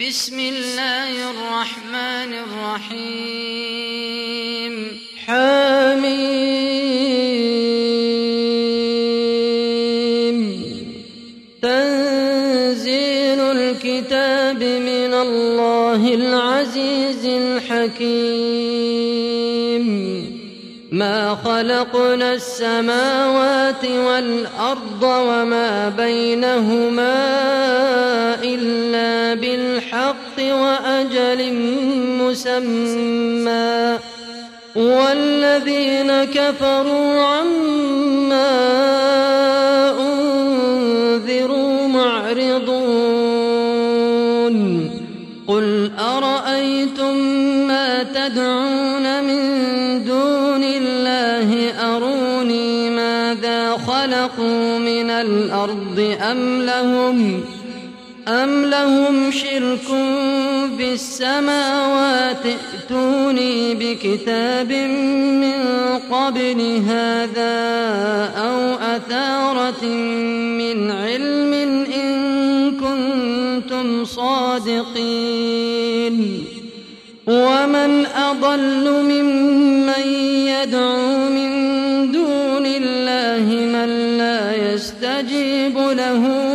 بسم الله الرحمن الرحيم. حميم. تنزيل الكتاب من الله العزيز الحكيم. ما خلقنا السماوات والأرض وما بينهما وأجل مسمى. والذين كفروا عما أنذروا معرضون. قل أرأيتم ما تدعون من دون الله؟ أروني ماذا خلقوا من الأرض أم لهم أم لهم شرك في السماوات ائتوني بكتاب من قبل هذا أو أثارة من علم إن كنتم صادقين ومن أضل ممن يدعو من دون الله من لا يستجيب له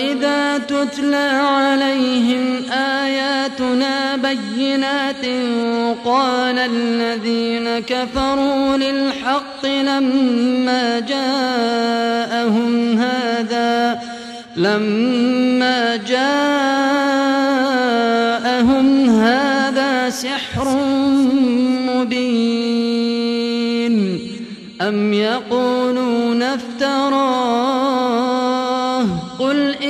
وإذا تتلى عليهم آياتنا بينات قال الذين كفروا للحق لما جاءهم هذا لما جاءهم هذا سحر مبين أم يقولون افتراه قل إن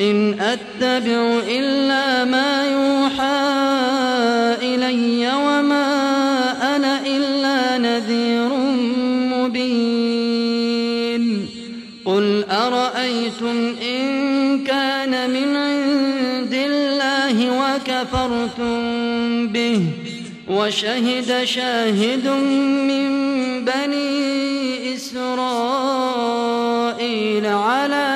إن أتبع إلا ما يوحى إلي وما أنا إلا نذير مبين. قل أرأيتم إن كان من عند الله وكفرتم به وشهد شاهد من بني إسرائيل على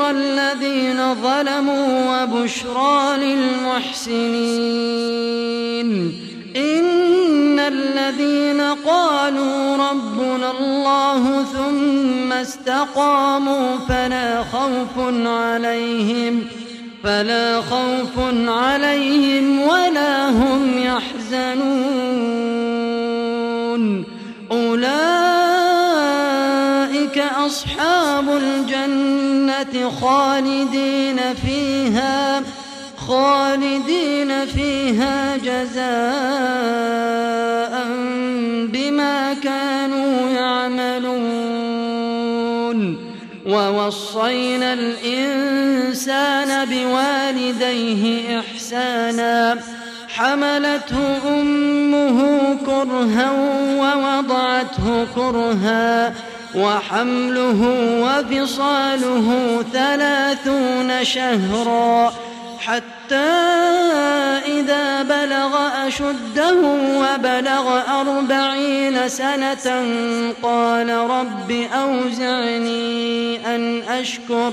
الذين ظلموا وبشرى للمحسنين. إن الذين قالوا ربنا الله ثم استقاموا فلا خوف عليهم فلا خوف عليهم ولا هم يحزنون. أولئك أصحاب الجنة خالدين فيها خالدين فيها جزاء بما كانوا يعملون. ووصينا الإنسان بوالديه إحسانا حملته أمه كرها ووضعته كرها. وحمله وفصاله ثلاثون شهرا حتى إذا بلغ أشده وبلغ أربعين سنة قال رب أوزعني أن أشكر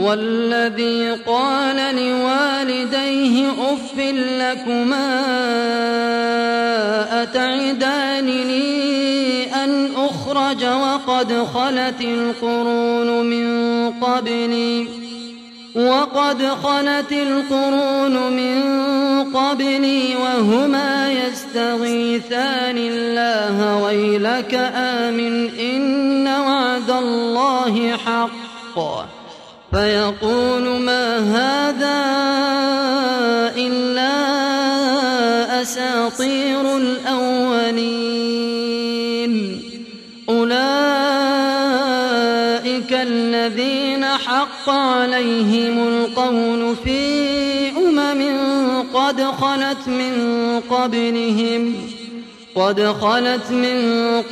والذي قال لوالديه أف لكما أتعدانني أن أخرج وقد خلت القرون من قبلي؟ وقد خلت القرون من قبلي وهما يستغيثان الله ويلك آمن إن وعد الله حق. فيقول ما هذا إلا أساطير الأولين. أولئك الذين حق عليهم القول في أمم قد خلت من قبلهم قد خلت من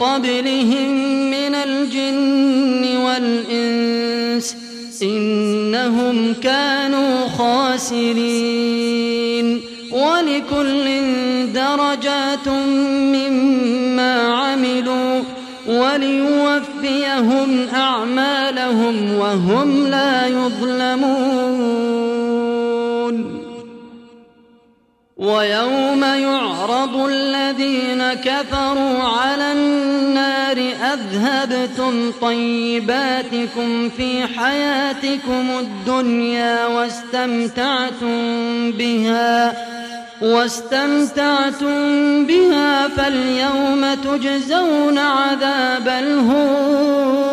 قبلهم من الجن والإنس. إنهم كانوا خاسرين ولكل درجات مما عملوا وليوفيهم أعمالهم وهم لا يظلمون. ويوم يعرض الذين كفروا على النار أذهبتم طيباتكم في حياتكم الدنيا واستمتعتم بها واستمتعتم بها فاليوم تجزون عذاب الهون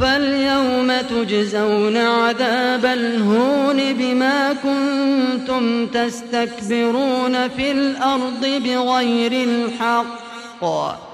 فاليوم تجزون عذاب الهون بما كنتم تستكبرون في الأرض بغير الحق.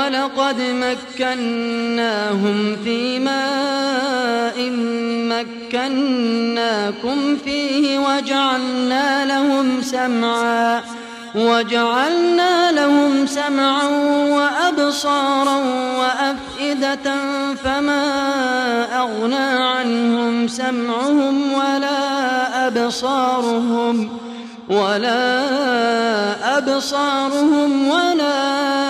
ولقد مكناهم في ماء مكناكم فيه وجعلنا لهم سمعا وجعلنا لهم سمعا وأبصارا وأفئدة فما أغنى عنهم سمعهم ولا أبصارهم ولا أبصارهم ولا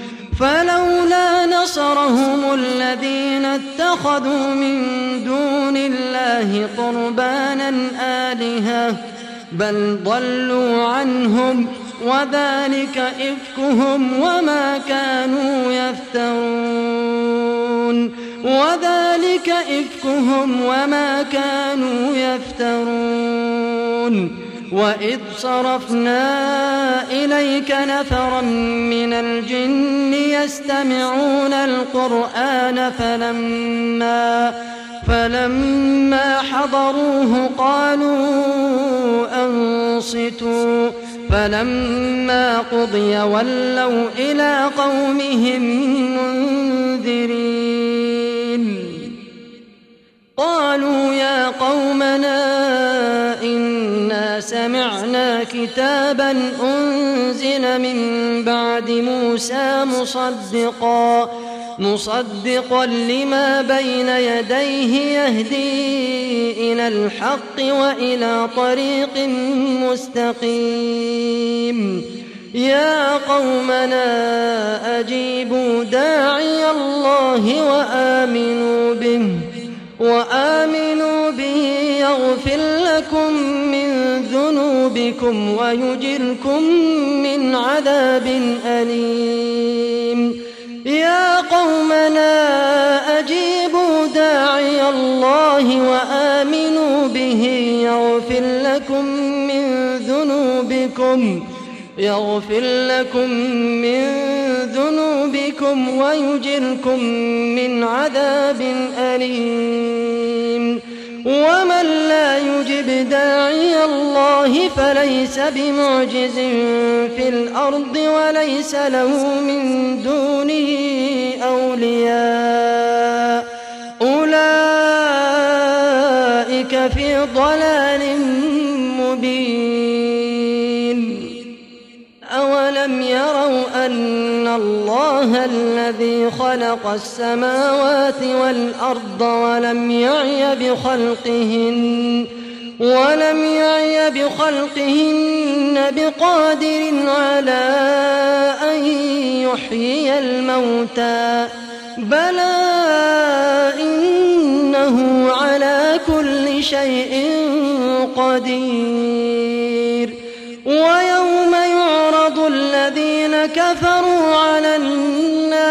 فلولا نصرهم الذين اتخذوا من دون الله قربانا آلهة بل ضلوا عنهم وذلك إفكهم وما كانوا يفترون. وذلك إفكهم وما كانوا يفترون. وإذ صرفنا إليك نفرا من الجن يستمعون القرآن فلما فلما حضروه قالوا أنصتوا فلما قضي ولوا إلى قومهم منذرين قالوا يا قومنا سمعنا كتابا أنزل من بعد موسى مصدقا مصدقا لما بين يديه يهدي إلى الحق وإلى طريق مستقيم. يا قومنا أجيبوا داعي الله وآمنوا به وآمنوا به يغفر لكم ذنوبكم ويجركم من عذاب أليم. يا قومنا أجيبوا داعي الله وآمنوا به يغفر لكم من ذنوبكم يغفر لكم من ذنوبكم ويجركم من عذاب أليم. الله فليس بمعجز في الأرض وليس له من دونه أولياء. أولئك في ضلال مبين. أولم يروا أن الله الذي خلق السماوات والأرض ولم يعي بخلقهن؟ ولم يعي بخلقهن بقادر على أن يحيي الموتى بلى إنه على كل شيء قدير. ويوم يعرض الذين كفروا على النار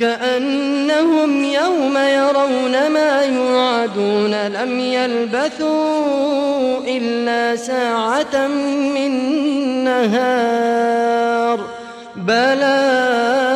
كأنهم يوم يرون ما يوعدون لم يلبثوا إلا ساعة من نهار. بلاغ